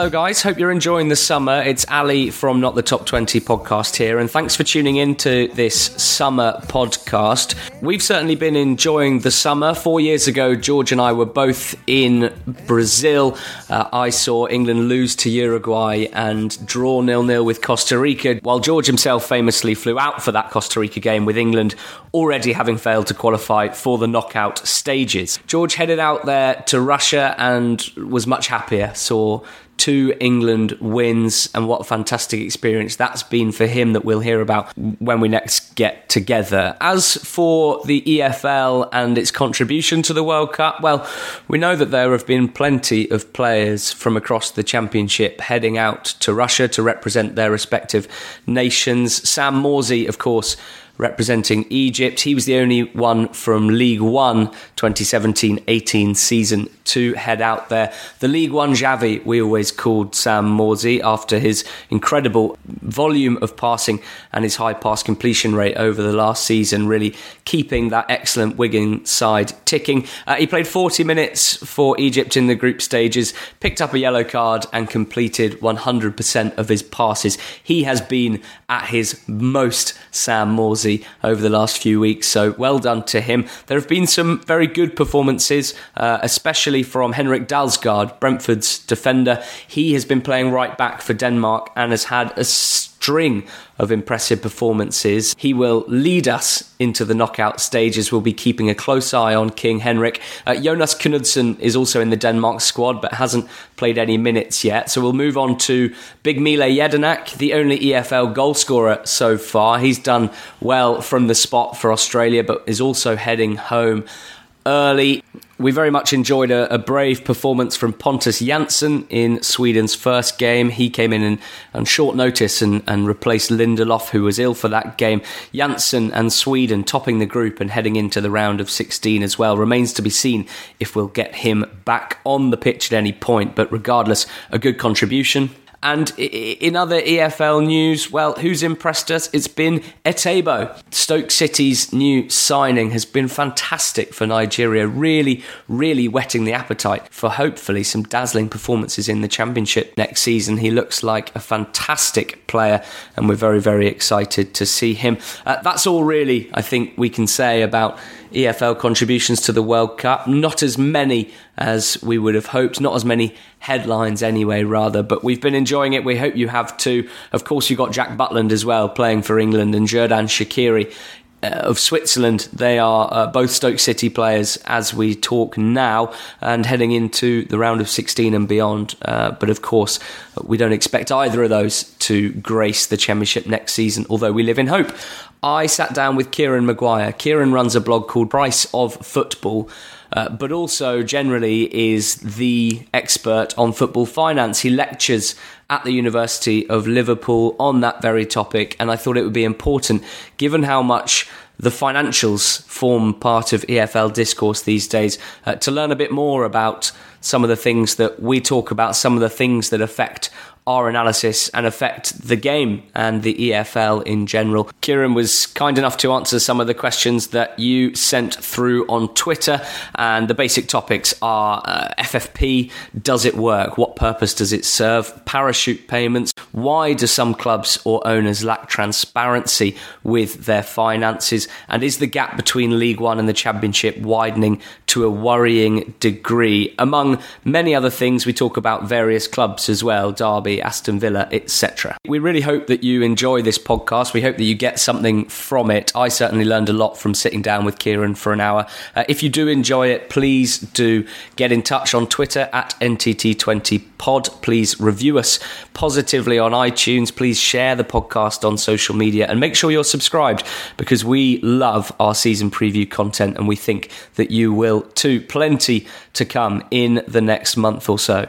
Hello, guys. Hope you're enjoying the summer. It's Ali from Not the Top 20 podcast here, and thanks for tuning in to this summer podcast. We've certainly been enjoying the summer. Four years ago, George and I were both in Brazil. Uh, I saw England lose to Uruguay and draw nil nil with Costa Rica, while George himself famously flew out for that Costa Rica game with England already having failed to qualify for the knockout stages. George headed out there to Russia and was much happier. Saw two England wins, and what a fantastic experience that's been for him that we'll hear about when we next get together. As for the EFL and its contribution to the World Cup, well, we know that there have been plenty of players from across the Championship heading out to Russia to represent their respective nations. Sam Morsy, of course, representing Egypt. He was the only one from League One 2017 18 season to head out there. The League One Xavi, we always called Sam Morsy after his incredible volume of passing and his high pass completion rate over the last season, really keeping that excellent Wigan side ticking. Uh, he played 40 minutes for Egypt in the group stages, picked up a yellow card, and completed 100% of his passes. He has been at his most Sam Over the last few weeks, so well done to him. There have been some very good performances, uh, especially from Henrik Dalsgaard, Brentford's defender. He has been playing right back for Denmark and has had a string of impressive performances. He will lead us into the knockout stages. We'll be keeping a close eye on King Henrik. Uh, Jonas Knudsen is also in the Denmark squad, but hasn't played any minutes yet. So we'll move on to Big Mile Jedinak, the only EFL goalscorer so far. He's done well from the spot for Australia, but is also heading home early. We very much enjoyed a, a, brave performance from Pontus Jansson in Sweden's first game. He came in on short notice and, and replaced Lindelof, who was ill for that game. Jansson and Sweden topping the group and heading into the round of 16 as well. Remains to be seen if we'll get him back on the pitch at any point, but regardless, a good contribution. And in other EFL news, well, who's impressed us? It's been Etebo. Stoke City's new signing has been fantastic for Nigeria, really, really whetting the appetite for hopefully some dazzling performances in the Championship next season. He looks like a fantastic player, and we're very, very excited to see him. Uh, that's all really, I think, we can say about EFL contributions to the World Cup. Not as many as we would have hoped, not as many headlines anyway, rather, but we've been enjoying it. We hope you have too. Of course, you've got Jack Butland as well playing for England and Xherdan Shaqiri. Uh, of Switzerland. They are uh, both Stoke City players as we talk now and heading into the round of 16 and beyond. Uh, but of course, we don't expect either of those to grace the Championship next season, although we live in hope. I sat down with Kieran Maguire. Kieran runs a blog called Price of Football. Uh, but also generally is the expert on football finance. He lectures at the University of Liverpool on that very topic, and I thought it would be important, given how much the financials form part of EFL discourse these days, uh, to learn a bit more about some of the things that we talk about, some of the things that affect our analysis and affect the game and the EFL in general. Kieran was kind enough to answer some of the questions that you sent through on Twitter, and the basic topics are uh, FFP, does it work? What purpose does it serve? Parachute payments, why do some clubs or owners lack transparency with their finances? And is the gap between League One and the Championship widening to a worrying degree? Among many other things, we talk about various clubs as well Derby, Aston Villa, etc. We really hope that you enjoy this podcast. We hope that you get something from it. I certainly learned a lot from sitting down with Kieran for an hour. Uh, if you do enjoy it, please do get in touch on Twitter at NTT20pod. Please review us positively on iTunes. Please share the podcast on social media and make sure you're subscribed because we love our season preview content and we think that you will too. Plenty to come in the next month or so.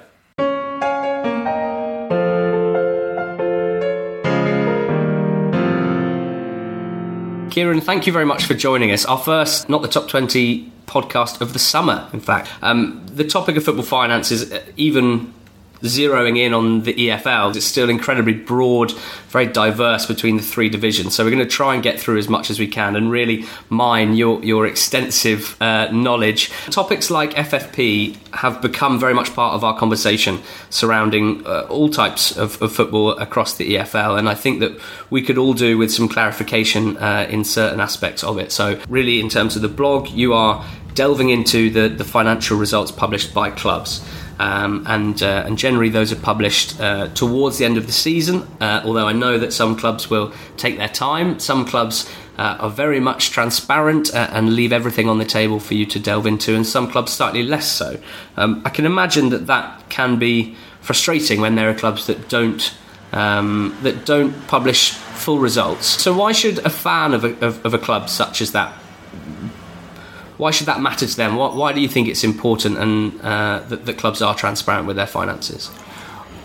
Kieran, thank you very much for joining us. Our first, not the top 20 podcast of the summer, in fact. Um, the topic of football finance is uh, even zeroing in on the EFL, it's still incredibly broad, very diverse between the three divisions. So we're going to try and get through as much as we can and really mine your, your extensive uh, knowledge. Topics like FFP have become very much part of our conversation surrounding uh, all types of, of, football across the EFL. And I think that we could all do with some clarification uh, in certain aspects of it. So, really, in terms of the blog, you are delving into the, the financial results published by clubs. Um, and uh, and generally those are published uh, towards the end of the season. Uh, although I know that some clubs will take their time, some clubs uh, are very much transparent uh, and leave everything on the table for you to delve into, and some clubs slightly less so. Um, I can imagine that that can be frustrating when there are clubs that don't um, that don't publish full results. So why should a fan of a, of, of a club such as that why should that matter to them? Why, why do you think it's important and uh, that, that, clubs are transparent with their finances?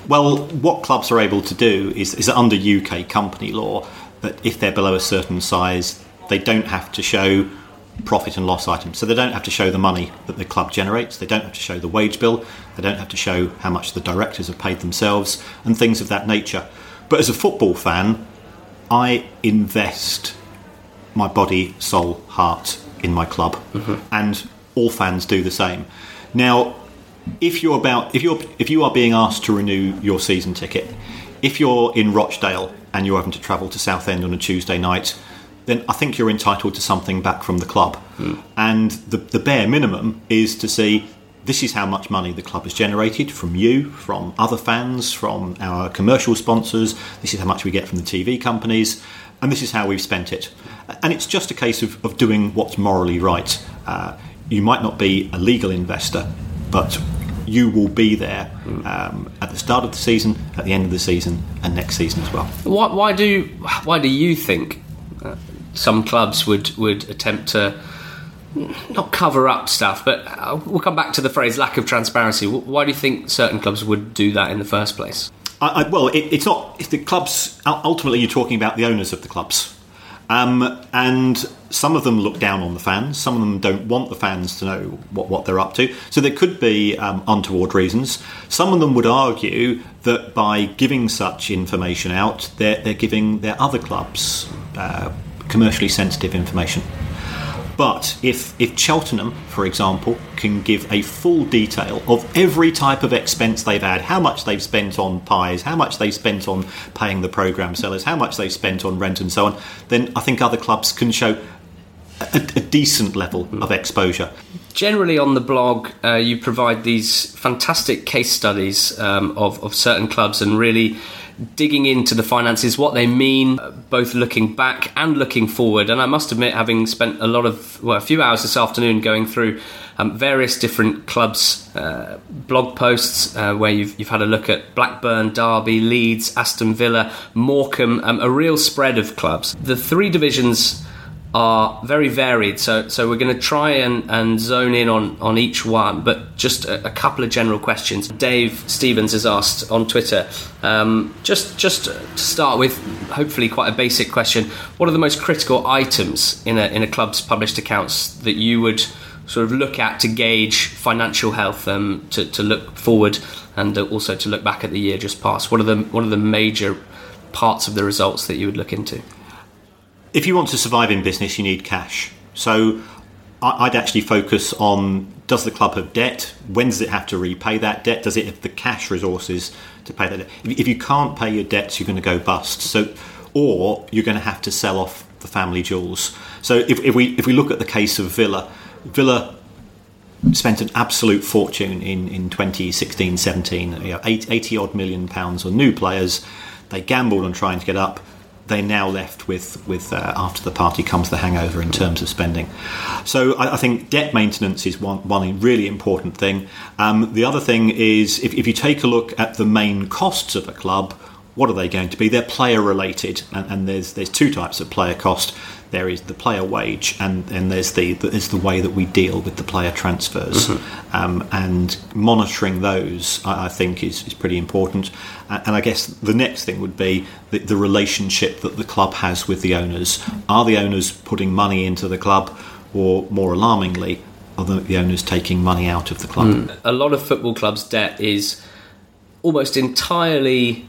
Well, what clubs are able to do is, is under UK company law that if they're below a certain size, they don't have to show profit and loss items. So they don't have to show the money that the club generates, they don't have to show the wage bill, they don't have to show how much the directors have paid themselves, and things of that nature. But as a football fan, I invest my body, soul, heart in my club, mm-hmm. and all fans do the same. Now, if you're about if you're if you are being asked to renew your season ticket, if you're in Rochdale and you're having to travel to Southend on a Tuesday night, then I think you're entitled to something back from the club. Mm. And the, the bare minimum is to see this is how much money the club has generated from you, from other fans, from our commercial sponsors. This is how much we get from the TV companies, and this is how we've spent it. And it's just a case of, of doing what's morally right. Uh, you might not be a legal investor, but you will be there um, at the start of the season, at the end of the season, and next season as well. Why, why do why do you think uh, some clubs would would attempt to not cover up stuff, but uh, we'll come back to the phrase lack of transparency. Why do you think certain clubs would do that in the first place? I, I, well, it, it's not. If the clubs ultimately, you're talking about the owners of the clubs. Um, and some of them look down on the fans. Some of them don't want the fans to know what, what they're up to. So there could be um, untoward reasons. Some of them would argue that by giving such information out, they're, they're giving their other clubs uh, commercially sensitive information. But if, if Cheltenham, for example, can give a full detail of every type of expense they've had, how much they've spent on pies, how much they've spent on paying the programme sellers, how much they've spent on rent and so on, then I think other clubs can show a, a decent level of exposure. Generally, on the blog, uh, you provide these fantastic case studies um, of, of certain clubs and really digging into the finances, what they mean, both looking back and looking forward. And I must admit, having spent a lot of, well, a few hours this afternoon going through um, various different clubs' uh, blog posts uh, where you've, you've had a look at Blackburn, Derby, Leeds, Aston Villa, Morecambe, um, a real spread of clubs. The three divisions are very varied. So, so we're going to try and, and zone in on, on each one, but just a, a couple of general questions. Dave Stevens has asked on Twitter, um, just just to start with, hopefully quite a basic question. What are the most critical items in a in a club's published accounts that you would sort of look at to gauge financial health, um, to, to look forward, and also to look back at the year just past? What are the what are the major parts of the results that you would look into? If you want to survive in business, you need cash. So I'd actually focus on does the club have debt? When does it have to repay that debt? Does it have the cash resources to pay that debt? If you can't pay your debts, you're going to go bust. So, or you're going to have to sell off the family jewels. So if, if we if we look at the case of Villa, Villa spent an absolute fortune in, in 2016 17, you know, 80 odd million pounds on new players. They gambled on trying to get up they're now left with with uh, after the party comes the hangover in terms of spending. So I, I think debt maintenance is one one really important thing. Um, the other thing is if, if you take a look at the main costs of a club, what are they going to be? They're player related, and, and there's there's two types of player cost there is the player wage, and then there's the there's the way that we deal with the player transfers, mm-hmm. um, and monitoring those I, I, think is, is pretty important. And I guess the next thing would be the, the relationship that the club has with the owners. Are the owners putting money into the club, or more alarmingly, are the, the owners taking money out of the club? Mm. A lot of football clubs' debt is almost entirely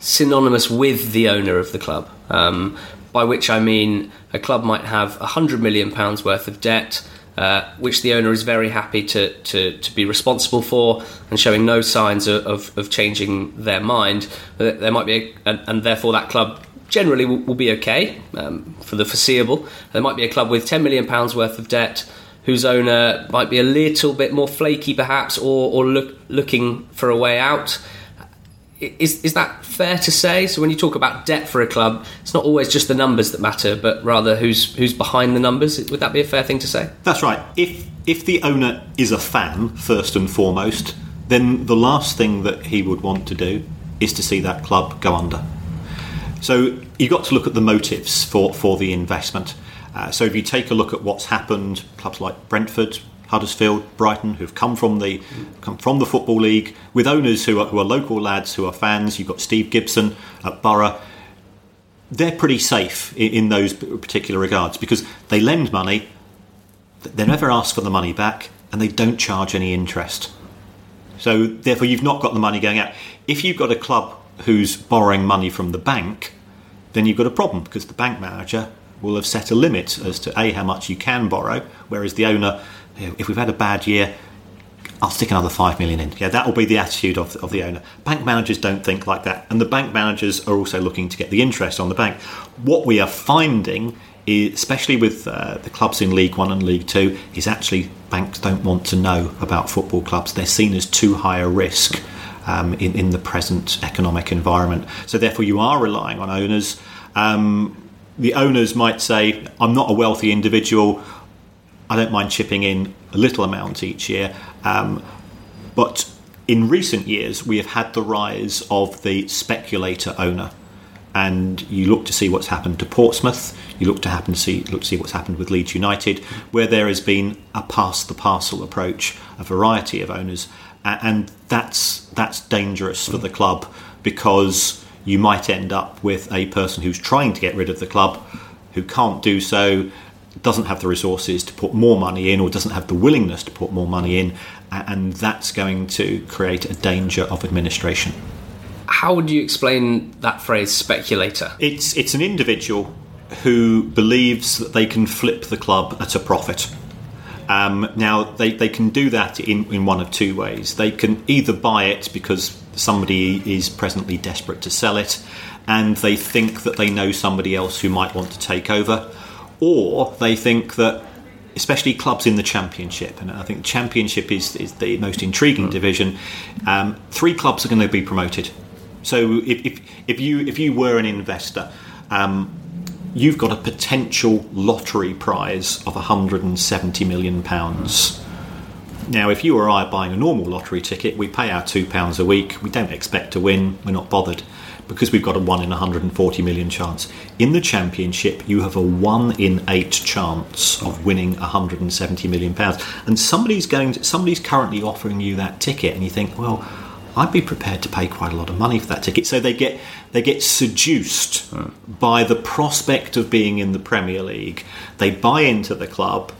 synonymous with the owner of the club. Um, by which I mean a club might have £100 million worth of debt, uh, which the owner is very happy to, to, to, be responsible for and showing no signs of, of, of changing their mind. There might be, a, and, and, therefore that club generally will, will be okay um, for the foreseeable. There might be a club with £10 million worth of debt whose owner might be a little bit more flaky perhaps or, or look, looking for a way out. Is, is that fair to say? So when you talk about debt for a club, it's not always just the numbers that matter, but rather who's who's behind the numbers. Would that be a fair thing to say? That's right. If if the owner is a fan first and foremost, then the last thing that he would want to do is to see that club go under. So you've got to look at the motives for, for the investment. Uh, so if you take a look at what's happened, clubs like Brentford, Huddersfield, Brighton, who've come from the come from the football league with owners who are, who are local lads who are fans. You've got Steve Gibson at Boro. They're pretty safe in, in those particular regards because they lend money, they never ask for the money back, and they don't charge any interest. So therefore, you've not got the money going out. If you've got a club who's borrowing money from the bank, then you've got a problem because the bank manager will have set a limit as to a how much you can borrow, whereas the owner if we've had a bad year, I'll stick another five million in. Yeah, that will be the attitude of, of the owner. Bank managers don't think like that, and the bank managers are also looking to get the interest on the bank. What we are finding, is, especially with uh, the clubs in League One and League Two, is actually banks don't want to know about football clubs. They're seen as too high a risk um, in, in the present economic environment. So therefore, you are relying on owners. Um, the owners might say, "I'm not a wealthy individual." I don't mind chipping in a little amount each year. Um, but in recent years, we have had the rise of the speculator owner. And you look to see what's happened to Portsmouth. You look to happen to see look to see what's happened with Leeds United, where there has been a pass the parcel approach, a variety of owners, and that's that's dangerous for the club because you might end up with a person who's trying to get rid of the club who can't do so doesn't have the resources to put more money in or doesn't have the willingness to put more money in, and that's going to create a danger of administration. How would you explain that phrase, speculator? It's, it's an individual who believes that they can flip the club at a profit. Um, now, they, they can do that in, in one of two ways. They can either buy it because somebody is presently desperate to sell it, and they think that they know somebody else who might want to take over or they think that especially clubs in the championship, and I think the championship is, is the most intriguing mm. division. Um, three clubs are going to be promoted. So if, if, if you if you were an investor, um, you've got a potential lottery prize of 170 million pounds. Now, if you or I are buying a normal lottery ticket, we pay our two pounds a week. We don't expect to win. We're not bothered because we've got a 1 in 140 million chance. In the championship, you have a 1 in 8 chance of winning 170 million pounds. And somebody's going to, somebody's currently offering you that ticket and you think, well, I'd be prepared to pay quite a lot of money for that ticket. So they get they get seduced hmm. by the prospect of being in the Premier League. They buy into the club.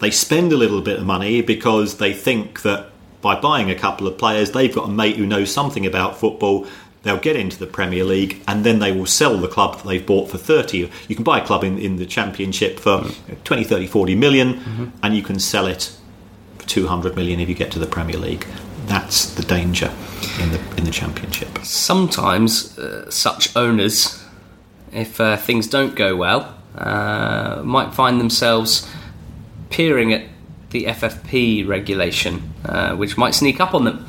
They spend a little bit of money because they think that by buying a couple of players, they've got a mate who knows something about football they'll get into the Premier League and then they will sell the club that they've bought for 30. You can buy a club in, in the Championship for 20, 30, 40 million, mm-hmm. and you can sell it for 200 million if you get to the Premier League. That's the danger in the, in the Championship. Sometimes uh, such owners, if uh, things don't go well, uh, might find themselves peering at the FFP regulation, uh, which might sneak up on them.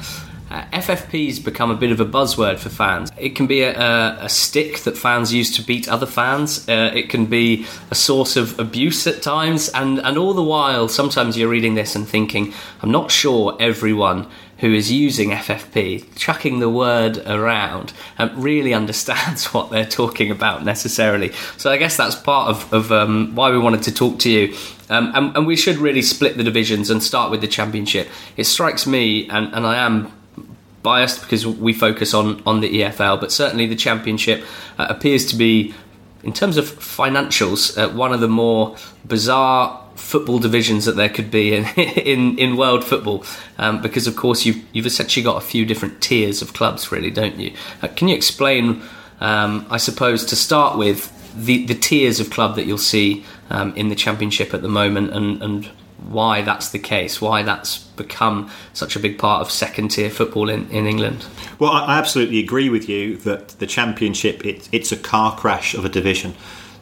Uh, FFP's become a bit of a buzzword for fans. It can be a, a, stick that fans use to beat other fans. Uh, it can be a source of abuse at times, and, and all the while, sometimes you're reading this and thinking, I'm not sure everyone who is using FFP, chucking the word around, um, really understands what they're talking about necessarily. So I guess that's part of, of um, why we wanted to talk to you. Um, and, and, we should really split the divisions and start with the championship. It strikes me, and, and I am biased because we focus on on the EFL, but certainly the Championship uh, appears to be, in terms of financials, uh, one of the more bizarre football divisions that there could be in in, in world football, um, because of course you've you've essentially got a few different tiers of clubs, really, don't you? Uh, can you explain? Um, I suppose to start with the the tiers of club that you'll see um, in the championship at the moment, and and why that's the case, why that's become such a big part of second tier football in, in England. Well, I absolutely agree with you that the championship it, it's a car crash of a division.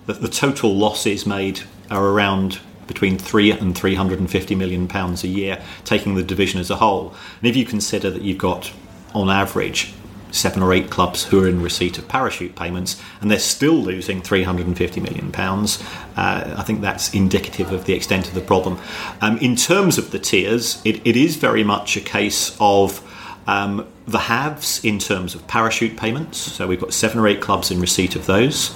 That the total losses made are around between three and three hundred and fifty million pounds a year, taking the division as a whole. And if you consider that you've got, on average, seven or eight clubs who are in receipt of parachute payments, and they're still losing three hundred and fifty million pounds, uh, I think that's indicative of the extent of the problem. Um, in terms of the tiers, it, it is very much a case of um, the halves in terms of parachute payments. So we've got seven or eight clubs in receipt of those.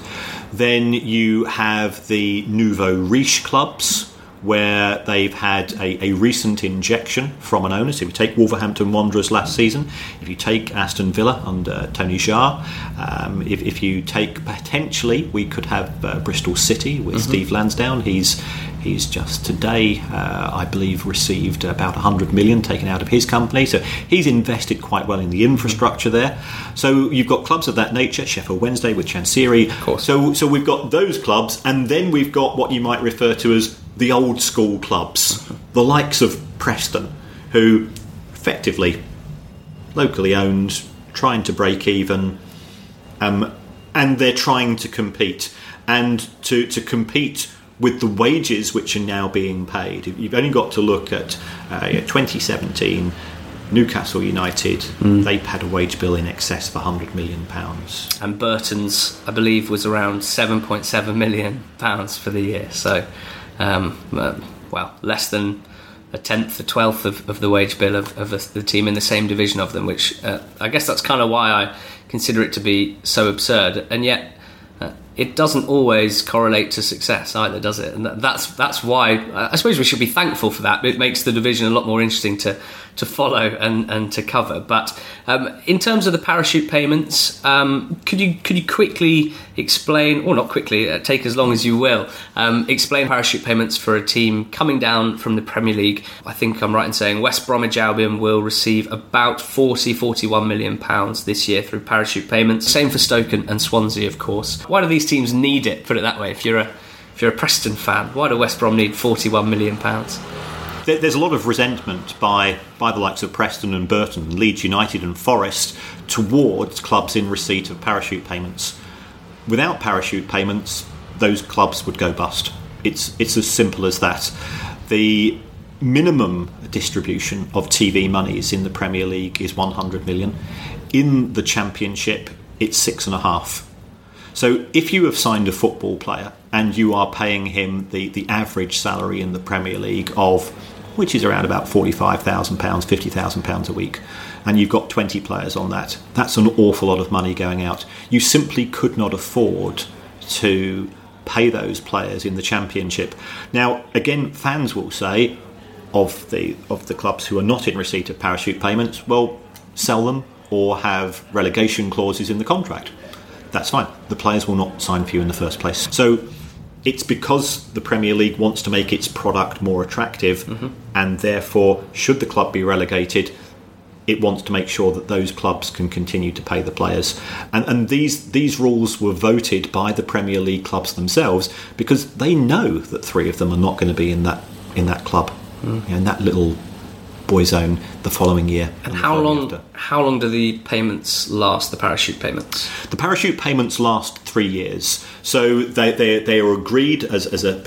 Then you have the nouveau riche clubs, where they've had a, a, recent injection from an owner. So if you take Wolverhampton Wanderers last season, if you take Aston Villa under Tony Xia, um, if, if, you take potentially, we could have uh, Bristol City with mm-hmm. Steve Lansdown. He's He's just today, uh, I believe, received about 100 million taken out of his company. So he's invested quite well in the infrastructure there. So you've got clubs of that nature, Sheffield Wednesday with Chansiri. So, so we've got those clubs, and then we've got what you might refer to as the old school clubs, the likes of Preston, who effectively locally owned, trying to break even, um, and they're trying to compete. And to, to compete with the wages which are now being paid, you've only got to look at uh, 2017. Newcastle United, mm. they've had a wage bill in excess of 100 million pounds. And Burton's, I believe, was around 7.7 million pounds for the year. So um, uh, well, less than a tenth, a twelfth of, of the wage bill of, of the, the, team in the same division of them, which uh, I guess that's kind of why I consider it to be so absurd. And yet, uh, it doesn't always correlate to success either, does it? And that's that's why I suppose we should be thankful for that. It makes the division a lot more interesting to to follow and, and to cover. But um, in terms of the parachute payments, um, could you could you quickly explain, or not quickly, uh, take as long as you will, um, explain parachute payments for a team coming down from the Premier League? I think I'm right in saying West Bromwich Albion will receive about 40, 41 million pounds this year through parachute payments. Same for Stoke and, and Swansea, of course. Why do these teams need it? Put it that way. If you're a if you're a Preston fan, why do West Brom need 41 million pounds? There's a lot of resentment by by the likes of Preston and Burton, Leeds United and Forest towards clubs in receipt of parachute payments. Without parachute payments, those clubs would go bust. It's it's as simple as that. The minimum distribution of TV monies in the Premier League is 100 million. In the Championship, it's six and a half. So if you have signed a football player and you are paying him the, the average salary in the Premier League of which is around about £45,000, £50,000 a week, and you've got 20 players on that, that's an awful lot of money going out. You simply could not afford to pay those players in the championship. Now, again, fans will say of the of the clubs who are not in receipt of parachute payments, well, sell them or have relegation clauses in the contract. That's fine. The players will not sign for you in the first place. So it's because the Premier League wants to make its product more attractive, mm-hmm. and therefore, should the club be relegated, it wants to make sure that those clubs can continue to pay the players. And, and these these rules were voted by the Premier League clubs themselves because they know that three of them are not going to be in that in that club, mm. you know, in that little Boyzone the following year. And, how long? After. How long do the payments last? The parachute payments. The parachute payments last three years. So they, they, they are agreed as, as a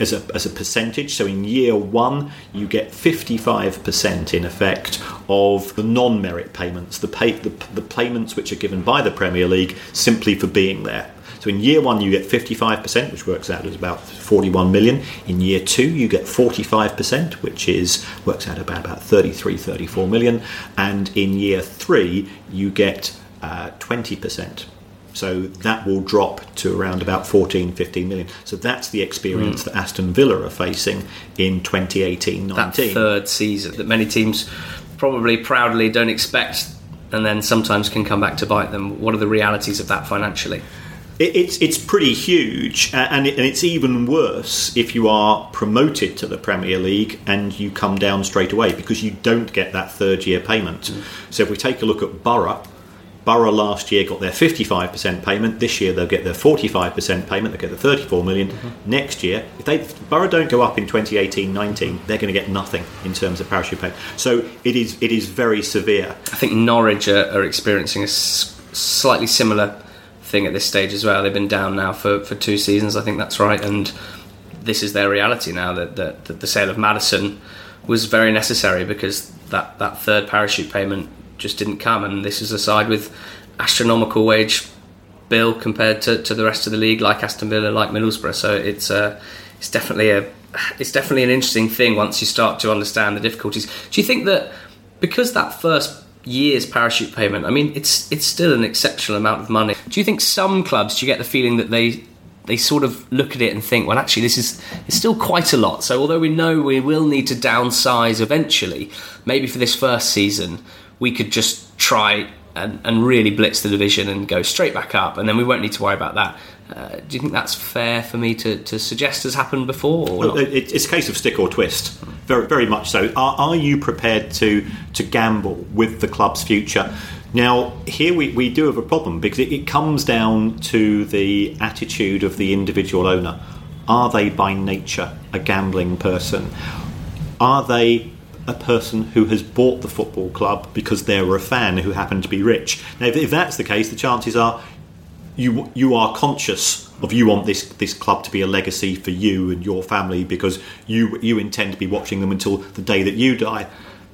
as a as a percentage. So in year one, you get fifty five percent in effect of the non merit payments, the pay the, the payments which are given by the Premier League simply for being there. So in year one, you get 55%, which works out as about 41 million. In year two, you get 45%, which is works out about, about 33, 34 million. And in year three, you get uh, 20%. So that will drop to around about 14, 15 million. So that's the experience mm. that Aston Villa are facing in 2018 19. That third season that many teams probably proudly don't expect and then sometimes can come back to bite them. What are the realities of that financially? It, it's it's pretty huge, and, it, and it's even worse if you are promoted to the Premier League and you come down straight away because you don't get that third year payment. Mm. So if we take a look at Boro, Boro last year got their 55% payment. This year they'll get their 45% payment. They'll get the 34 million. Mm-hmm. Next year, if they if Boro don't go up in 2018-19, they're going to get nothing in terms of parachute payment. So it is it is very severe. I think Norwich are, are experiencing a s- slightly similar thing at this stage as well. They've been down now for, for two seasons. I think that's right, and this is their reality now. That, that, that the sale of Maddison was very necessary because that, that third parachute payment just didn't come, and this is a side with astronomical wage bill compared to, to the rest of the league, like Aston Villa, like Middlesbrough. So it's uh, it's definitely a it's definitely an interesting thing once you start to understand the difficulties. Do you think that because that first year's parachute payment, I mean, it's it's still an exceptional amount of money. Do you think some clubs do you get the feeling that they they sort of look at it and think, well, actually, this is it's still quite a lot. So although we know we will need to downsize eventually, maybe for this first season, we could just try and, and really blitz the division and go straight back up, and then we won't need to worry about that. Uh, do you think that's fair for me to, to suggest has happened before? Well, it's a case of stick or twist, very, very much so. Are, are you prepared to, to gamble with the club's future? Now, here we, we do have a problem because it, it comes down to the attitude of the individual owner. Are they by nature a gambling person? Are they a person who has bought the football club because they're a fan who happened to be rich. Now, if, if that's the case, the chances are you you are conscious of you want this this club to be a legacy for you and your family because you you intend to be watching them until the day that you die.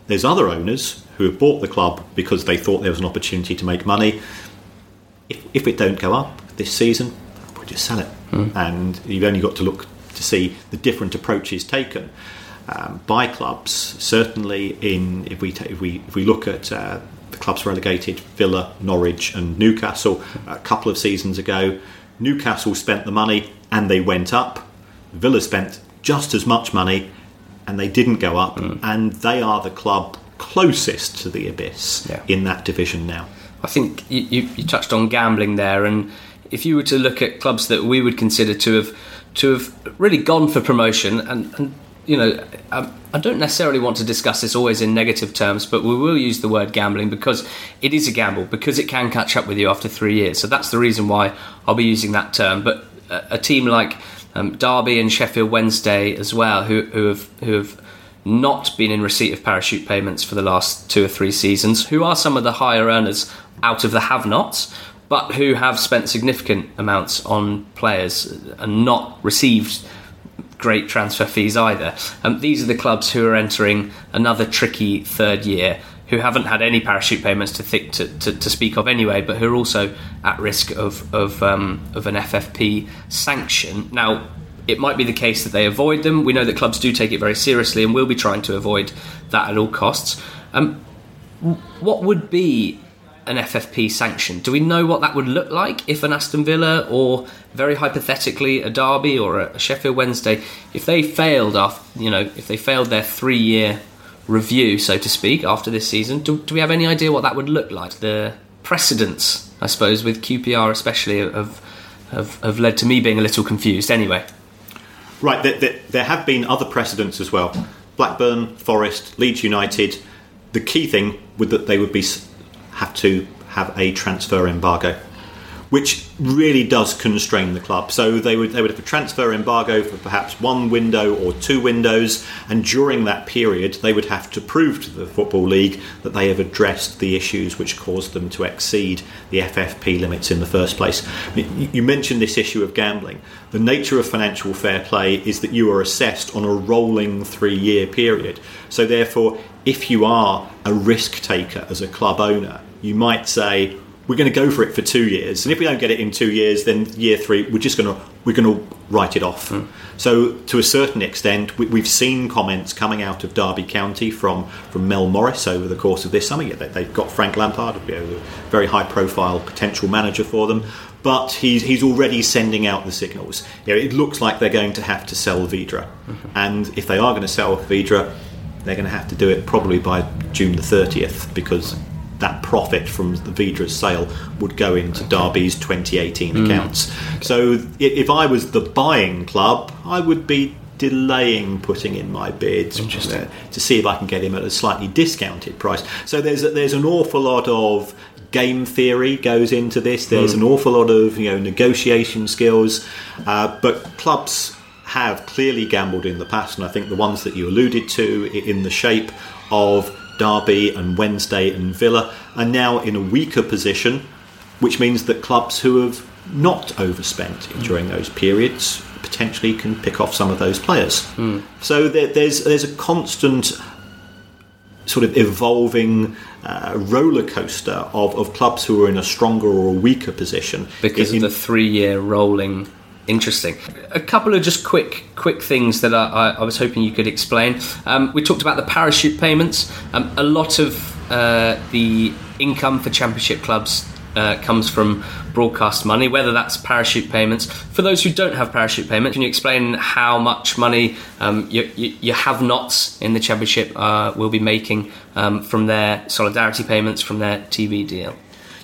There's other owners who have bought the club because they thought there was an opportunity to make money. If, if it don't go up this season, we'll just sell it. Mm. And you've only got to look to see the different approaches taken um, by clubs. Certainly, in if we if we if we look at uh, the clubs relegated, Villa, Norwich, and Newcastle a couple of seasons ago, Newcastle spent the money and they went up. Villa spent just as much money and they didn't go up, mm. and they are the club closest to the abyss yeah. in that division now. I think you, you, you touched on gambling there, and if you were to look at clubs that we would consider to have to have really gone for promotion and, and you know, I, don't necessarily want to discuss this always in negative terms, but we will use the word gambling because it is a gamble, because it can catch up with you after three years. So that's the reason why I'll be using that term. But a, a team like um, Derby and Sheffield Wednesday as well, who, who have who have not been in receipt of parachute payments for the last two or three seasons, who are some of the higher earners out of the have-nots, but who have spent significant amounts on players and not received great transfer fees either. Um, these are the clubs who are entering another tricky third year, who haven't had any parachute payments to, think, to, to, to speak of anyway, but who are also at risk of of, um, of an FFP sanction. Now, it might be the case that they avoid them. We know that clubs do take it very seriously and will be trying to avoid that at all costs. Um, what would be an FFP sanction. Do we know what that would look like if an Aston Villa or very hypothetically a Derby or a Sheffield Wednesday, if they failed you know, if they failed their three-year review, so to speak, after this season, do, do we have any idea what that would look like? The precedents, I suppose, with QPR especially, have, have, have led to me being a little confused. Anyway, right, there, there, there have been other precedents as well. Blackburn, Forest, Leeds United. The key thing would that they would be have to have a transfer embargo, which really does constrain the club. So they would they would have a transfer embargo for perhaps one window or two windows, and during that period they would have to prove to the football league that they have addressed the issues which caused them to exceed the FFP limits in the first place. You mentioned this issue of gambling. The nature of financial fair play is that you are assessed on a rolling three-year period. So therefore, if you are a risk taker as a club owner you might say we're going to go for it for two years, and if we don't get it in two years, then year three we're just going to we're going to write it off. Mm. So to a certain extent, we, have seen comments coming out of Derby County from from Mel Morris over the course of this summer. Yeah, they, have got Frank Lampard, a very high profile potential manager for them. But he's, he's already sending out the signals. You know, it looks like they're going to have to sell Vydra, Mm-hmm. And if they are going to sell Vydra. they're going to have to do it probably by June the 30th because that profit from the Vydra's sale would go into Derby's 2018 mm. accounts. So if I was the buying club, I would be delaying putting in my bids uh, to see if I can get him at a slightly discounted price. So there's a, there's an awful lot of game theory goes into this. There's mm. an awful lot of you know negotiation skills, uh, but clubs have clearly gambled in the past, and I think the ones that you alluded to in the shape of Derby and Wednesday and Villa are now in a weaker position, which means that clubs who have not overspent during those periods potentially can pick off some of those players. Mm. So there, there's there's a constant sort of evolving uh, roller coaster of, of clubs who are in a stronger or a weaker position because in, of the three year rolling. Interesting. A couple of just quick, quick things that I, I was hoping you could explain. Um, we talked about the parachute payments. Um, a lot of uh, the income for championship clubs uh, comes from broadcast money, whether that's parachute payments. For those who don't have parachute payments, can you explain how much money um, you, you, you, have nots in the championship uh, will be making um, from their solidarity payments from their TV deal?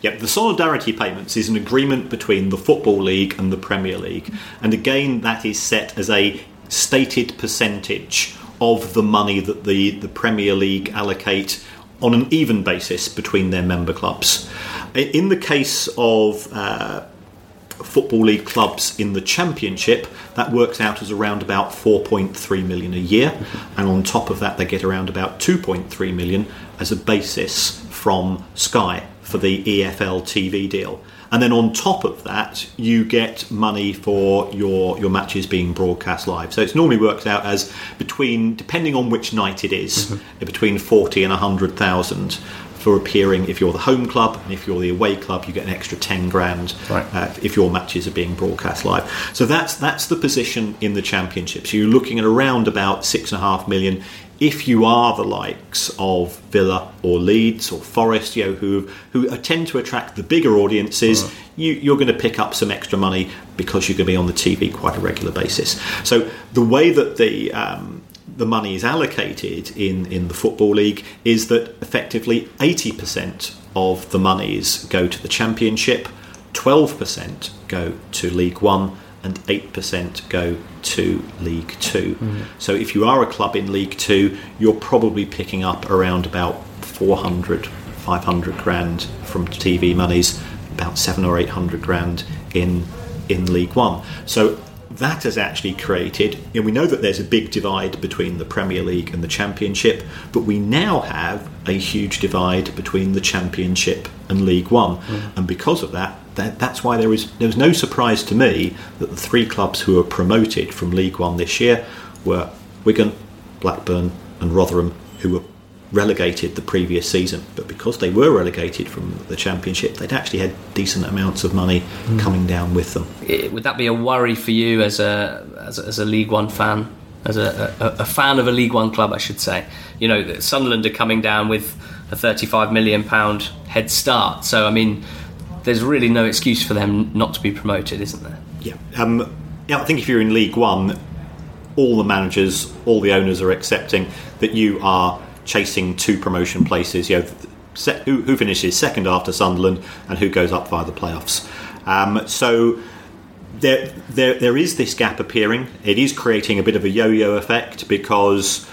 Yep, the solidarity payments is an agreement between the Football League and the Premier League, and again, that is set as a stated percentage of the money that the, the Premier League allocate on an even basis between their member clubs. In the case of uh, Football League clubs in the Championship, that works out as around about 4.3 million a year, and on top of that, they get around about 2.3 million as a basis from Sky for the EFL TV deal. And then on top of that, you get money for your your matches being broadcast live. So it's normally worked out as between, depending on which night it is, mm-hmm. between forty and hundred thousand for appearing if you're the home club and if you're the away club you get an extra 10 grand right. uh, if your matches are being broadcast live so that's that's the position in the championship so you're looking at around about six and a half million if you are the likes of Villa or Leeds or Forest, you know, who who tend to attract the bigger audiences, uh-huh. you, are going to pick up some extra money because you're going to be on the TV quite a regular basis. So the way that the um, the money is allocated in, in the Football League is that effectively 80% of the monies go to the Championship, 12% go to League One, and 8% go to League 2. Mm. So if you are a club in League 2, you're probably picking up around about 400, 500 grand from TV monies, about 7 or 800 grand in in League 1. So that has actually created, and we know that there's a big divide between the Premier League and the Championship, but we now have a huge divide between the Championship and League One, mm. and because of that, that, that's why there is there was no surprise to me that the three clubs who were promoted from League One this year were Wigan, Blackburn, and Rotherham, who were relegated the previous season. But because they were relegated from the Championship, they'd actually had decent amounts of money mm. coming down with them. Would that be a worry for you as a as a, as a League One fan? As a, a, a, fan of a League One club, I should say. You know, Sunderland are coming down with a 35 million pound head start. So, I mean, there's really no excuse for them not to be promoted, isn't there? Yeah. Um, yeah, I think if you're in League One, all the managers, all the owners are accepting that you are chasing two promotion places. You know, who, who finishes second after Sunderland and who goes up via the playoffs. Um, so there, there, there is this gap appearing. It is creating a bit of a yo-yo effect because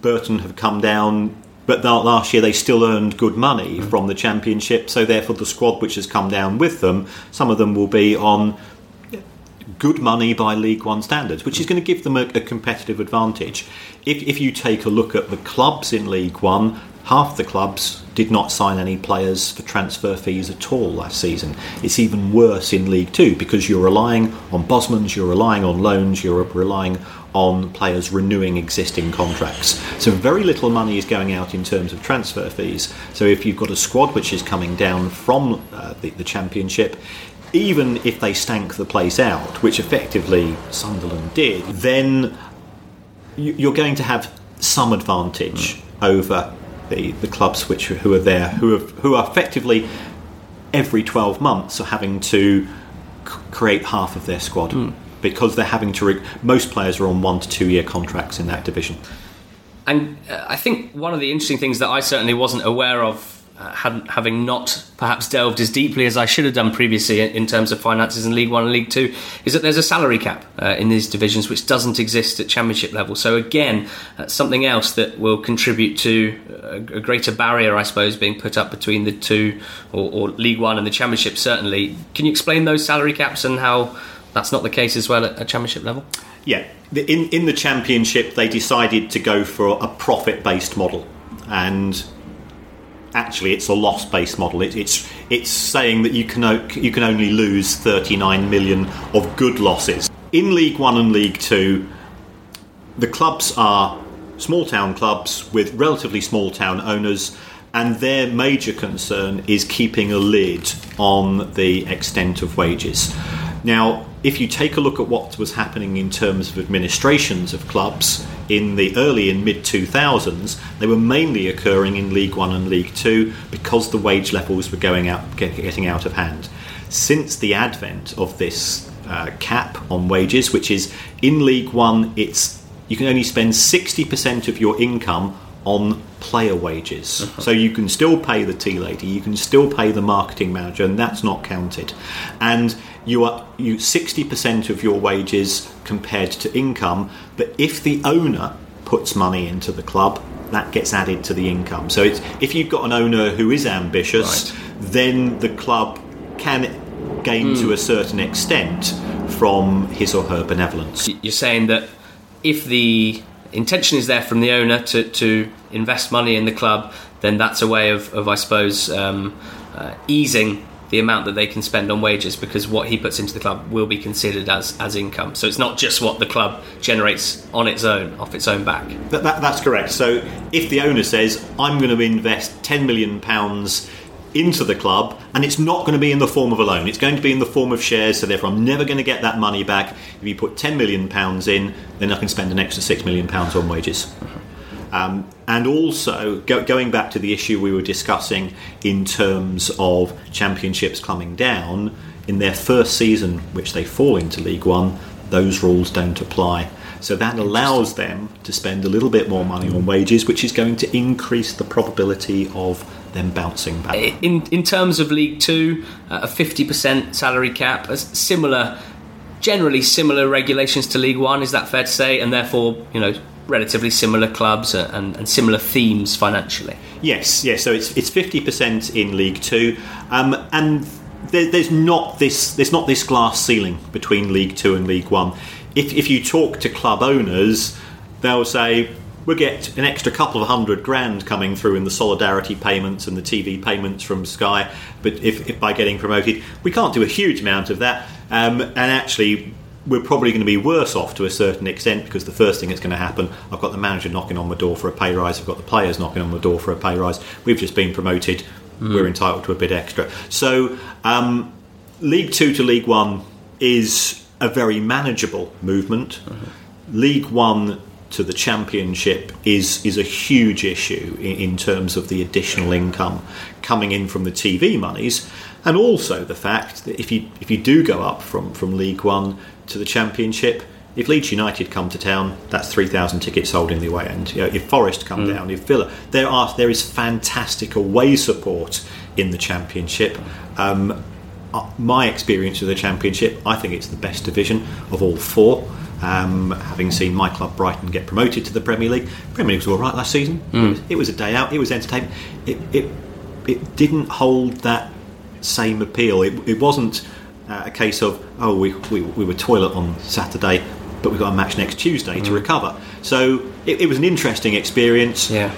Burton have come down, but last year they still earned good money from the championship. So therefore, the squad which has come down with them, some of them will be on good money by League One standards, which is going to give them a, a competitive advantage. If, if you take a look at the clubs in League One, half the clubs did not sign any players for transfer fees at all last season. It's even worse in League Two because you're relying on Bosmans, you're relying on loans, you're relying on players renewing existing contracts. So very little money is going out in terms of transfer fees. So if you've got a squad which is coming down from uh, the, the Championship, even if they stank the place out, which effectively Sunderland did, then you're going to have some advantage mm. over the, the clubs which who are there, who have, who are effectively every 12 months are having to c- create half of their squad mm. Because they're having to. Re- most players are on one to two year contracts in that division. And uh, I think one of the interesting things that I certainly wasn't aware of uh, having not perhaps delved as deeply as I should have done previously in terms of finances in League One and League Two, is that there's a salary cap uh, in these divisions which doesn't exist at Championship level. So again, uh, something else that will contribute to a, a, greater barrier, I suppose, being put up between the two, or, or League One and the Championship. Certainly, can you explain those salary caps and how that's not the case as well at, at Championship level? Yeah, in in the Championship, they decided to go for a profit based model and actually it's a loss based model. It, it's it's saying that you can you can only lose 39 million of good losses in League One and League Two. The clubs are small town clubs with relatively small town owners, and their major concern is keeping a lid on the extent of wages. Now, if you take a look at what was happening in terms of administrations of clubs in the early and mid 2000s, they were mainly occurring in League One and League Two because the wage levels were going out, getting out of hand. Since the advent of this uh, cap on wages, which is in League One, it's you can only spend 60% of your income on player wages. Uh-huh. So you can still pay the tea lady, you can still pay the marketing manager, and that's not counted. And you are you 60% of your wages compared to income, but if the owner puts money into the club, that gets added to the income. So if you've got an owner who is ambitious, right. then the club can gain mm. to a certain extent from his or her benevolence. You're saying that if the intention is there from the owner to, to invest money in the club, then that's a way of, of I suppose, um, uh, easing the amount that they can spend on wages because what he puts into the club will be considered as, as income. So it's not just what the club generates on its own, off its own back. That, that, that's correct. So if the owner says, I'm going to invest £10 million into the club, and it's not going to be in the form of a loan. It's going to be in the form of shares. So therefore, I'm never going to get that money back. If you put ten million pounds in, then I can spend an extra six million pounds on wages. Um, and also, go, going back to the issue we were discussing in terms of championships coming down, in their first season, which they fall into League One, those rules don't apply. So that allows them to spend a little bit more money on wages, which is going to increase the probability of them bouncing back. In in terms of League Two, uh, a fifty percent salary cap, a similar, generally similar regulations to League One. Is that fair to say? And therefore, you know, relatively similar clubs and, and similar themes financially. Yes, yes. So it's it's fifty percent in League Two, um, and there, there's not this there's not this glass ceiling between League Two and League One. If if you talk to club owners, they'll say we'll get an extra couple of hundred grand coming through in the solidarity payments and the TV payments from Sky. But if, if by getting promoted, we can't do a huge amount of that. Um, and actually, we're probably going to be worse off to a certain extent because the first thing that's going to happen, I've got the manager knocking on the door for a pay rise, I've got the players knocking on the door for a pay rise. We've just been promoted, mm. we're entitled to a bit extra. So, um, League Two to League One is a very manageable movement. Mm-hmm. League One to the championship is is a huge issue in, in, terms of the additional income coming in from the TV monies, and also the fact that if you if you do go up from from League One to the championship. If Leeds United come to town, that's three thousand tickets sold in the away end. You know, if Forest come mm. down, if Villa, there are there is fantastic away support in the championship. Um, uh, my experience of the championship, I think it's the best division of all four. Um, having seen my club Brighton get promoted to the Premier League, Premier League was all right last season. Mm. It, was, it, was, a day out. It was entertainment. It it, it didn't hold that same appeal. It, it wasn't uh, a case of oh we, we, we were toilet on Saturday, but we've got a match next Tuesday mm. to recover. So it, it was an interesting experience. Yeah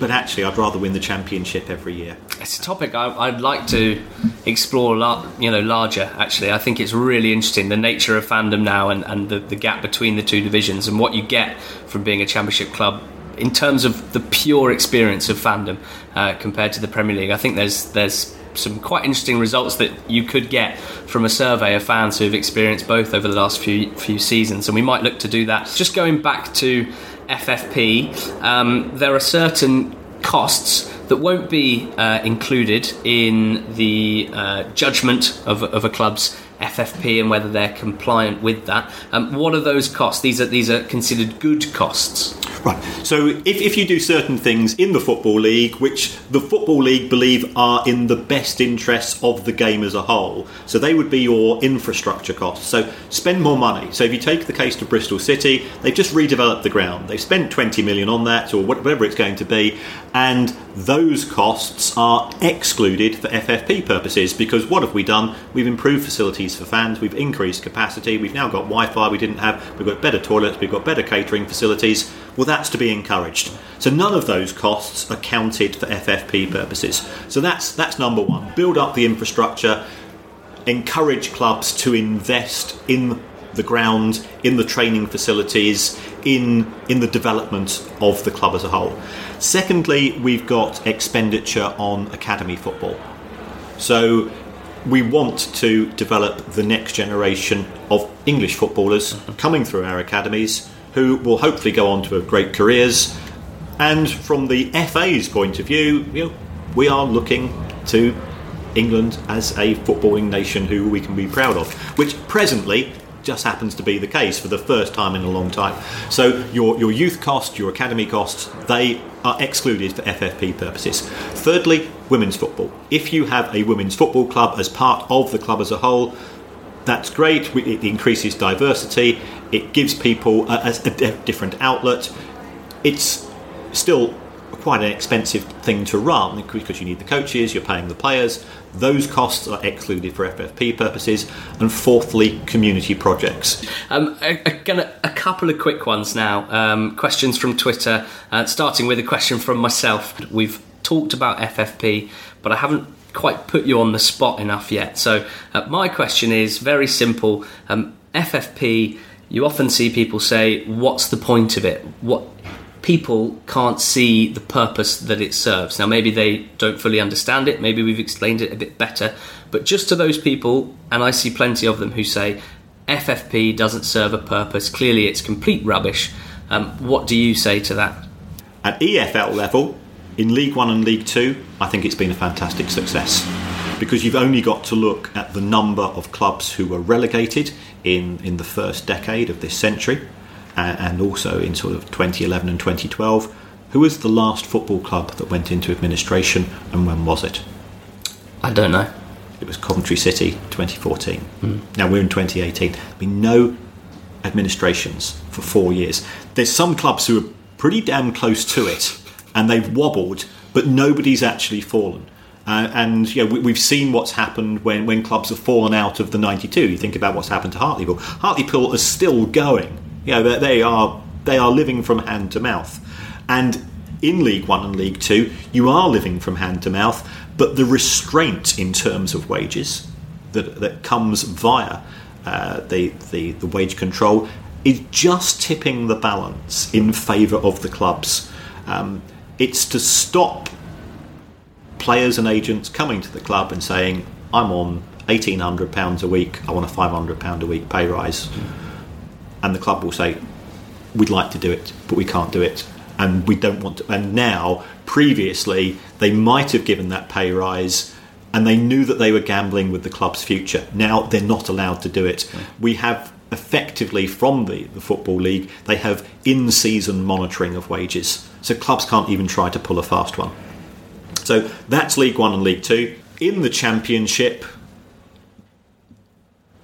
but actually, I'd rather win the championship every year. It's a topic I, would like to explore, a lot, you know, larger. Actually, I think it's really interesting the nature of fandom now and, and the, the gap between the two divisions and what you get from being a championship club in terms of the pure experience of fandom uh, compared to the Premier League. I think there's there's some quite interesting results that you could get from a survey of fans who have experienced both over the last few few seasons, and we might look to do that. Just going back to FFP, um, there are certain costs that won't be uh, included in the uh, judgment of, of, a club's FFP and whether they're compliant with that. Um, what are those costs? These are these are considered good costs. Right. So if, if you do certain things in the Football League, which the Football League believe are in the best interests of the game as a whole, so they would be your infrastructure costs. So spend more money. So if you take the case to Bristol City, they've just redeveloped the ground. They've spent 20 million on that or whatever it's going to be, and those costs are excluded for FFP purposes because what have we done? We've improved facilities for fans, we've increased capacity, we've now got Wi Fi we didn't have, we've got better toilets, we've got better catering facilities. Well, that's to be encouraged. So none of those costs are counted for FFP purposes. So that's that's number one. Build up the infrastructure, encourage clubs to invest in the ground, in the training facilities, in in the development of the club as a whole. Secondly, we've got expenditure on academy football. So we want to develop the next generation of English footballers mm-hmm. coming through our academies who will hopefully go on to have great careers. And from the FA's point of view, you know, we are looking to England as a footballing nation who we can be proud of, which presently just happens to be the case for the first time in a long time. So your your youth costs, your academy costs, they are excluded for FFP purposes. Thirdly, women's football. If you have a women's football club as part of the club as a whole, that's great. It increases diversity. It gives people a, a different outlet. It's still quite an expensive thing to run because you need the coaches, you're paying the players. Those costs are excluded for FFP purposes. And fourthly, community projects. Um, again, a, couple of quick ones now. Um, questions from Twitter, uh, starting with a question from myself. We've talked about FFP, but I haven't quite put you on the spot enough yet. So, uh, my question is very simple. Um, FFP, you often see people say, What's the point of it? What people can't see the purpose that it serves. Now, maybe they don't fully understand it, maybe we've explained it a bit better, but just to those people, and I see plenty of them who say FFP doesn't serve a purpose, clearly it's complete rubbish. Um, what do you say to that? At EFL level, in League One and League Two, I think it's been a fantastic success because you've only got to look at the number of clubs who were relegated in, in the first decade of this century and also in sort of 2011 and 2012. Who was the last football club that went into administration and when was it? I don't know. It was Coventry City 2014. Mm. Now we're in 2018. There's been no administrations for four years. There's some clubs who are pretty damn close to it and they've wobbled, but nobody's actually fallen. Uh, and you know, we, have seen what's happened when, when clubs have fallen out of the 92. You think about what's happened to Hartlepool. Hartlepool is still going you know, they are they are living from hand to mouth, and in League One and League Two, you are living from hand to mouth. But the restraint in terms of wages that that comes via uh, the, the the wage control is just tipping the balance in favour of the clubs. Um, it's to stop players and agents coming to the club and saying, "I'm on eighteen hundred pounds a week. I want a five hundred pound a week pay rise." Mm and the club will say, "We'd like to do it, but we can't do it." And we don't want to. And now, previously, they might have given that pay rise and they knew that they were gambling with the club's future. Now they're not allowed to do it. We have effectively from the, the Football League, they have in season monitoring of wages. So clubs can't even try to pull a fast one. So that's League One and League Two. In the Championship,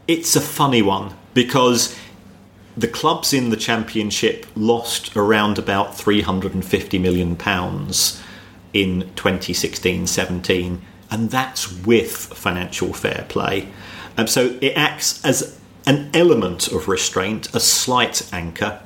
it's a funny one because the clubs in the championship lost around about 350 million pounds in 2016-17 and that's with financial fair play. Um, so it acts as an element of restraint a slight anchor.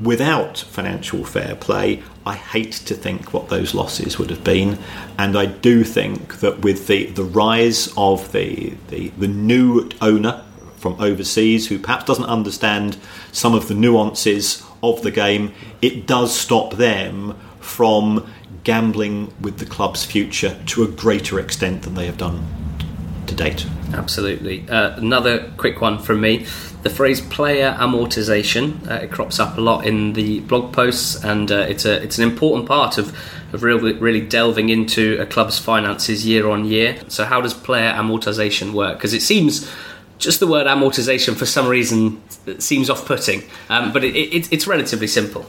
Without financial fair play i hate to think what those losses would have been. And i do think that with the, the rise of the, the, the new owner from overseas who perhaps doesn't understand some of the nuances of the game, it does stop them from gambling with the club's future to a greater extent than they have done to date. Absolutely. Uh, another quick one from me. The phrase player amortization uh, it crops up a lot in the blog posts, and uh, it's a it's an important part of of really really delving into a club's finances year on year. So, how does player amortization work? Because it seems just the word amortization for some reason seems off-putting, um, but it, it, it's relatively simple.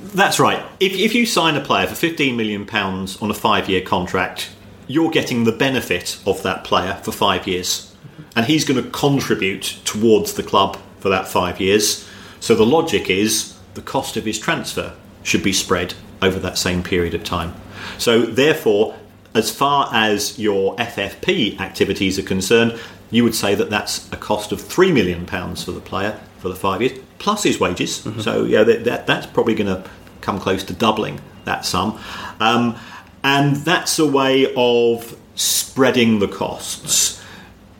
That's right. If, if you sign a player for fifteen million pounds on a five-year contract, you're getting the benefit of that player for five years, and he's going to contribute towards the club for that five years. So the logic is the cost of his transfer should be spread over that same period of time. So therefore, as far as your FFP activities are concerned, you would say that that's a cost of three million pounds for the player for the five years plus his wages. Mm-hmm. So yeah, that, that, that's probably going to come close to doubling that sum, um, and that's a way of spreading the costs.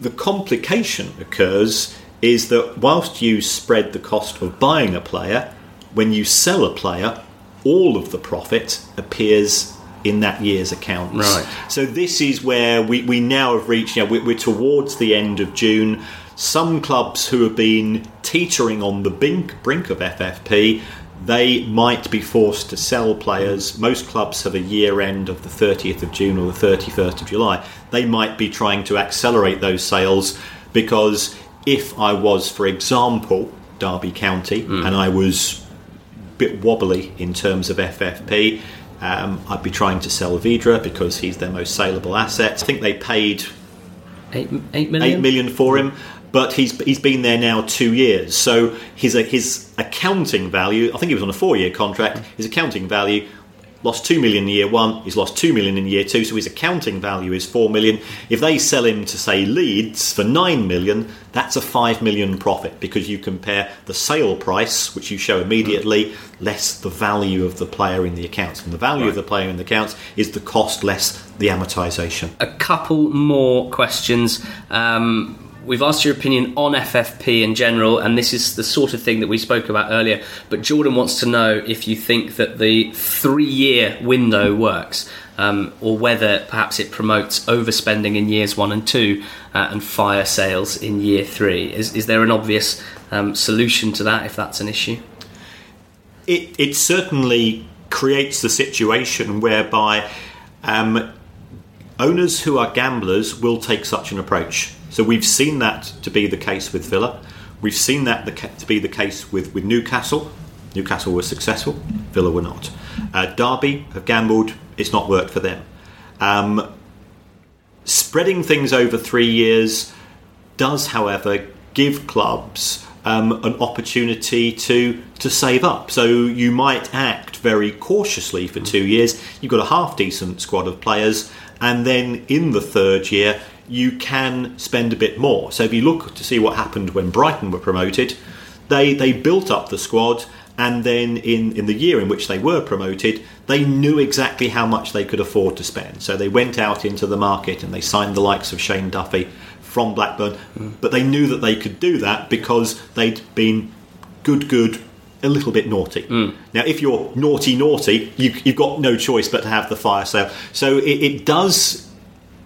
The complication occurs is that whilst you spread the cost of buying a player, when you sell a player, all of the profit appears in that year's accounts. Right. So this is where we, we now have reached, you know, we're, we're towards the end of June. Some clubs who have been teetering on the brink, brink of FFP, they might be forced to sell players. Most clubs have a year end of the 30th of June or the 31st of July. They might be trying to accelerate those sales because if I was, for example, Derby County mm. and I was a bit wobbly in terms of FFP, um, I'd be trying to sell Vydra because he's their most saleable asset. I think they paid eight, eight million? Eight million for him, but he's he's been there now two years. So his his accounting value, I think he was on a four year contract. His accounting value lost 2 million in year one, he's lost 2 million in year two, so his accounting value is 4 million. If they sell him to, say, Leeds for 9 million, that's a 5 million profit because you compare the sale price, which you show immediately, less the value of the player in the accounts. And the value right. of the player in the accounts is the cost less the amortization. A couple more questions. Um, we've asked your opinion on FFP in general, and this is the sort of thing that we spoke about earlier. But Jordan wants to know if you think that the three year window works, um, or whether perhaps it promotes overspending in years one and two uh, and fire sales in year three. Is, is there an obvious um, solution to that if that's an issue? It, it certainly creates the situation whereby um, owners who are gamblers will take such an approach so we've seen that to be the case with Villa. We've seen that to be the case with, with Newcastle. Newcastle were successful, Villa were not. Uh, Derby have gambled, it's not worked for them. Um, spreading things over three years does, however, give clubs um, an opportunity to to save up. So you might act very cautiously for two years. You've got a half decent squad of players, and then in the third year you can spend a bit more. So if you look to see what happened when Brighton were promoted, they they built up the squad and then in, in the year in which they were promoted, they knew exactly how much they could afford to spend. So they went out into the market and they signed the likes of Shane Duffy from Blackburn, mm. but they knew that they could do that because they'd been good, good, a little bit naughty. Mm. Now, if you're naughty, naughty, you, have got no choice but to have the fire sale. So it, it does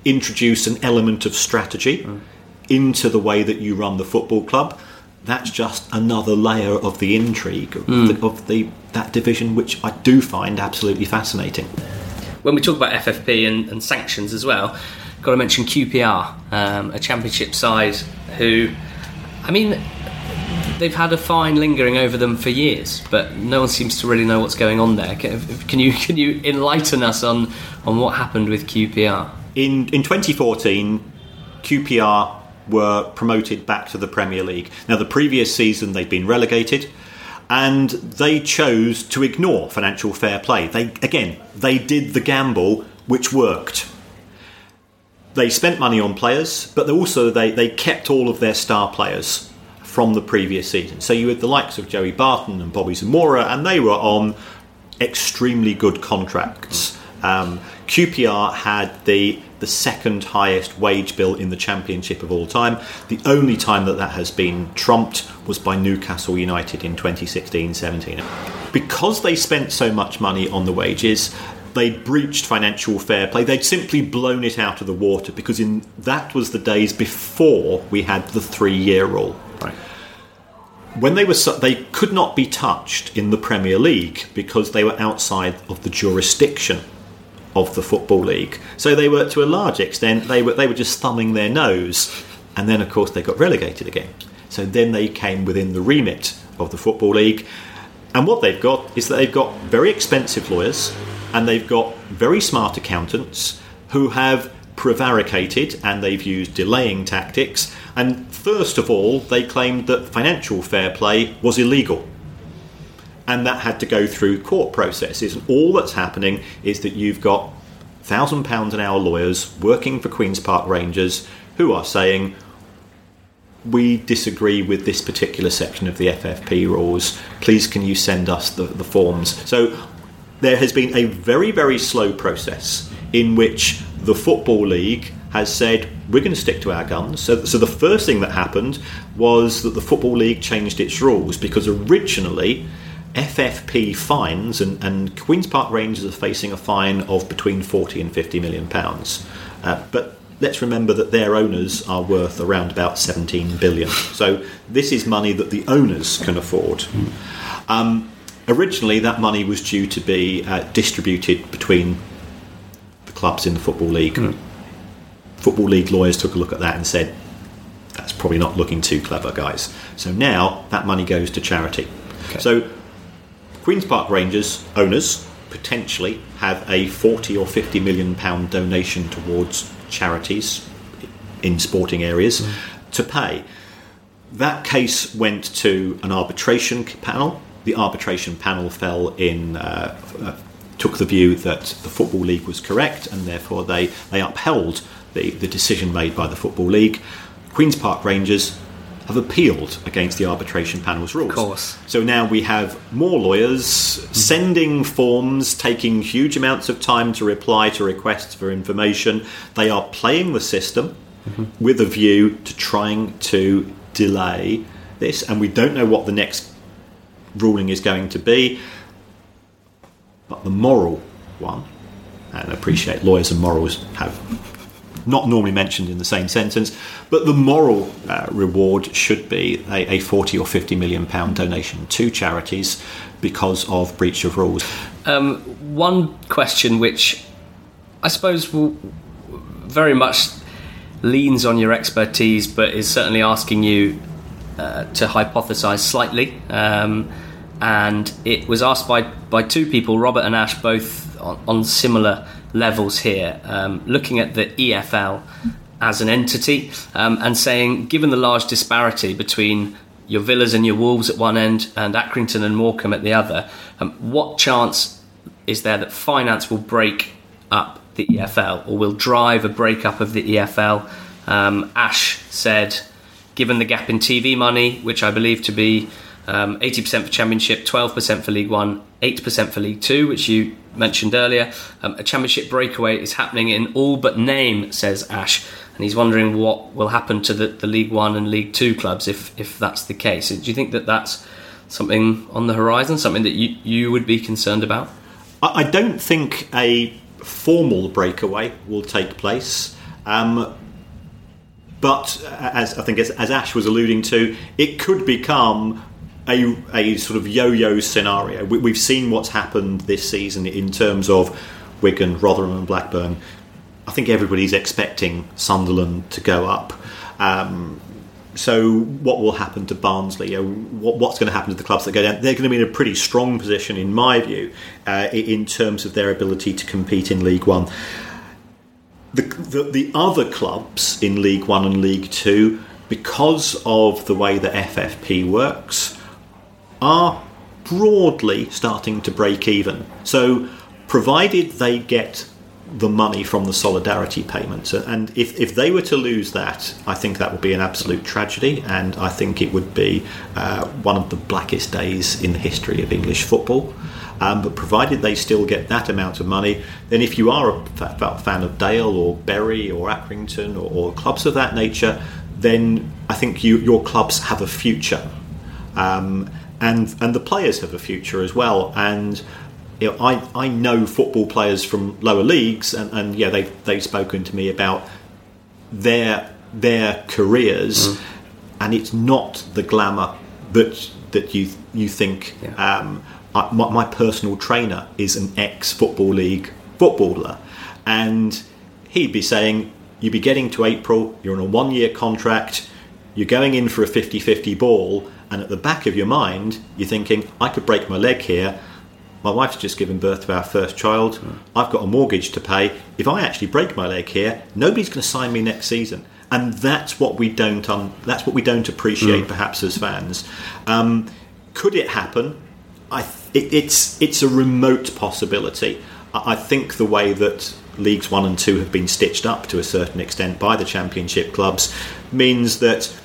introduce an element of strategy mm. into the way that you run the football club. That's just another layer of the intrigue of, mm. the, of the, that division, which I do find absolutely fascinating. When we talk about FFP and, and sanctions as well, got to mention QPR, um, a championship side who, I mean, they've had a fine lingering over them for years, but no one seems to really know what's going on there. Can, can you can you enlighten us on on what happened with QPR? In in 2014, QPR were promoted back to the Premier League. Now, the previous season they'd been relegated, and they chose to ignore financial fair play. They again, they did the gamble which worked. They spent money on players, but also they, they kept all of their star players from the previous season. So you had the likes of Joey Barton and Bobby Zamora, and they were on extremely good contracts. Um, QPR had the the second highest wage bill in the championship of all time. The only time that that has been trumped was by Newcastle United in 2016-17. Because they spent so much money on the wages, they'd breached financial fair play. They'd simply blown it out of the water because in that was the days before we had the three-year rule. Right. When they were, they could not be touched in the Premier League because they were outside of the jurisdiction of the football league. So they were, to a large extent, they were they were just thumbing their nose and then of course they got relegated again. So then they came within the remit of the Football League. And what they've got is that they've got very expensive lawyers and they've got very smart accountants who have prevaricated and they've used delaying tactics. And first of all, they claimed that financial fair play was illegal. And that had to go through court processes. And all that's happening is that you've got thousand pounds an hour lawyers working for Queen's Park Rangers who are saying, we disagree with this particular section of the FFP rules. Please, can you send us the, the forms? So, there has been a very, very slow process in which the Football League has said we're going to stick to our guns. So, so the first thing that happened was that the Football League changed its rules because originally FFP fines and, and Queen's Park Rangers are facing a fine of between 40 and 50 million pounds. Uh, but let's remember that their owners are worth around about 17 billion. So this is money that the owners can afford. Um, originally, that money was due to be uh, distributed between the clubs in the Football League. Mm. Football League lawyers took a look at that and said, that's probably not looking too clever, guys. So now that money goes to charity. Okay. So Queen's Park Rangers owners potentially have a 40 or 50 million pound donation towards charities in sporting areas mm. to pay. That case went to an arbitration panel. The arbitration panel fell in, uh, uh, took the view that the Football League was correct, and therefore they, they upheld the, the decision made by the Football League. Queen's Park Rangers have appealed against the arbitration panel's rules. Of course. So now we have more lawyers sending forms, taking huge amounts of time to reply to requests for information. They are playing the system mm-hmm. with a view to trying to delay this, and we don't know what the next ruling is going to be. But the moral one, and I appreciate lawyers and morals have not normally mentioned in the same sentence, but the moral uh, reward should be a, a 40 or 50 million pound donation to charities because of breach of rules. Um, one question which I suppose will very much leans on your expertise, but is certainly asking you uh, to hypothesize slightly. Um, and it was asked by, by two people, Robert and Ash, both on, on similar levels here, um, looking at the EFL as an entity um, and saying, given the large disparity between your Villas and your Wolves at one end and Accrington and Morecambe at the other, um, what chance is there that finance will break up the EFL or will drive a breakup of the EFL? Um, Ash said, given the gap in TV money, which I believe to be um, 80% for Championship, 12% for League One, 8% for League Two, which you mentioned earlier. Um, a Championship breakaway is happening in all but name, says Ash, and he's wondering what will happen to the, the League One and League Two clubs if, if that's the case. Do you think that that's something on the horizon, something that you, you would be concerned about? I don't think a formal breakaway will take place. Um, but as I think, as, as, Ash was alluding to, it could become a, a sort of yo-yo scenario. We, have seen what's happened this season in terms of Wigan, Rotherham, and Blackburn. I think everybody's expecting Sunderland to go up. Um, so, what will happen to Barnsley? You know, what, what's going to happen to the clubs that go down? They're going to be in a pretty strong position, in my view, uh, in terms of their ability to compete in League One. The, the, the other clubs in League One and League Two, because of the way that FFP works, are broadly starting to break even. So, provided they get the money from the solidarity payments, and if, if they were to lose that, I think that would be an absolute tragedy, and I think it would be uh, one of the blackest days in the history of English football. Um, but provided they still get that amount of money, then if you are a fan of Dale or Bury or Accrington or, or clubs of that nature, then I think you, your clubs have a future. Um, and and the players have a future as well. And you know, I I know football players from lower leagues, and, and yeah, they've they've spoken to me about their their careers, mm. and it's not the glamour that that you you think. Yeah. Um, I, my, my personal trainer is an ex football league footballer, and he'd be saying you'd be getting to April, you're on a one year contract, you're going in for a 50 50 ball, and at the back of your mind, you're thinking, I could break my leg here. My wife's just given birth to our first child. I've got a mortgage to pay. If I actually break my leg here, nobody's going to sign me next season. And that's what we don't. Um, that's what we don't appreciate, perhaps as fans. Um, could it happen? I th- it, it's it's a remote possibility. I, I think the way that leagues one and two have been stitched up to a certain extent by the championship clubs means that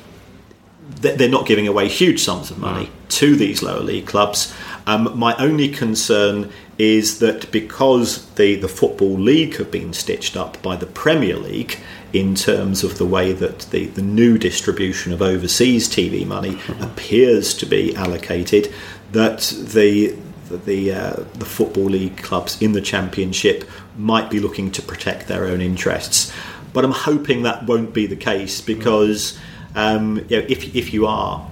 they're not giving away huge sums of money to these lower league clubs. Um, my only concern is that because the, the Football League have been stitched up by the Premier League in terms of the way that the, the new distribution of overseas TV money appears to be allocated, that the the uh, the football league clubs in the championship might be looking to protect their own interests. But I'm hoping that won't be the case because um, you know, if if you are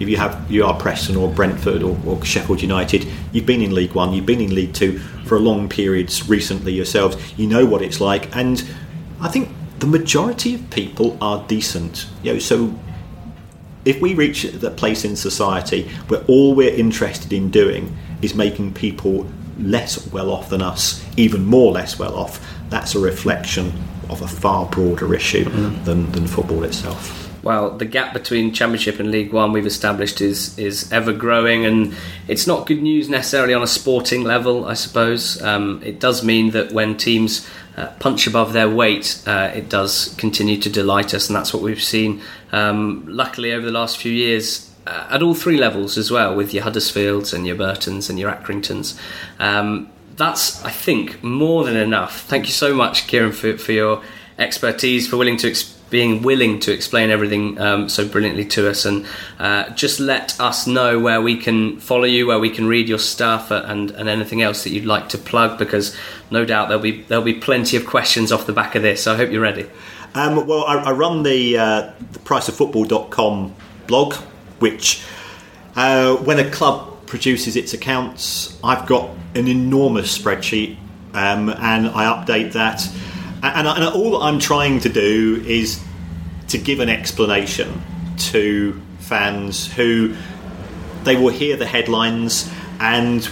if you have you are Preston or Brentford or, or, Sheffield United, you've been in League One, you've been in League Two for a long periods recently yourselves. You know what it's like, and I think the majority of people are decent. You know, so if we reach the place in society where all we're interested in doing is making people less well off than us, even more less well off, that's a reflection of a far broader issue mm-hmm. than, than football itself well, the gap between Championship and League One we've established is is ever growing, and it's not good news necessarily on a sporting level. I suppose um, it does mean that when teams uh, punch above their weight, uh, it does continue to delight us, and that's what we've seen. Um, luckily, over the last few years, uh, at all three levels as well, with your Huddersfields and your Burtons and your Accringtons. Um, that's, I think, more than enough. Thank you so much, Kieran, for, for your expertise, for willing to. Exp- being willing to explain everything um, so brilliantly to us and uh, just let us know where we can follow you, where we can read your stuff, uh, and, and anything else that you'd like to plug. Because no doubt there'll be there'll be plenty of questions off the back of this. So I hope you're ready. Um, well, I, I, run the, uh, the priceoffootball.com blog, which uh, when a club produces its accounts, I've got an enormous spreadsheet, um, and I update that and, and all I'm trying to do is to give an explanation to fans who they will hear the headlines and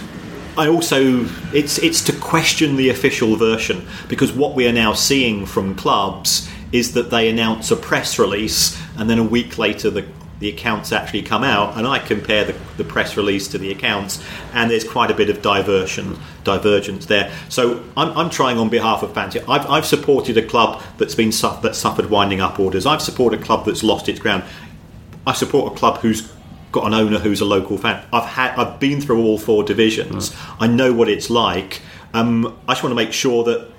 I also it's it's to question the official version because what we are now seeing from clubs is that they announce a press release and then a week later the the accounts actually come out, and I compare the, the, press release to the accounts, and there's quite a bit of diversion, divergence there. So I'm, I'm trying on behalf of fans. I've, I've supported a club that's been that suffered winding up orders. I've supported a club that's lost its ground. I support a club who's got an owner who's a local fan. I've had I've been through all four divisions. Mm. I know what it's like. Um, I just want to make sure that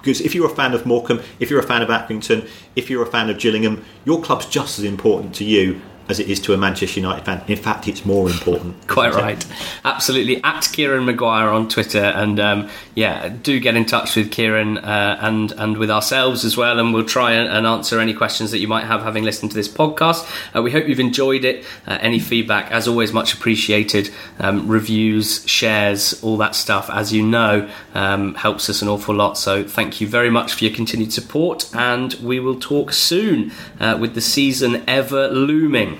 because if you're a fan of Morecambe, if you're a fan of Accrington, if you're a fan of Gillingham, your club's just as important to you as it is to a Manchester United fan. In fact, it's more important. Quite right. Absolutely. At Kieran Maguire on Twitter, and um, yeah, do get in touch with Kieran uh, and and with ourselves as well, and we'll try and, and, answer any questions that you might have having listened to this podcast. Uh, we hope you've enjoyed it. Uh, any feedback, as always, much appreciated. Um, reviews, shares, all that stuff, as you know, um, helps us an awful lot. So thank you very much for your continued support, and we will talk soon uh, with the season ever looming.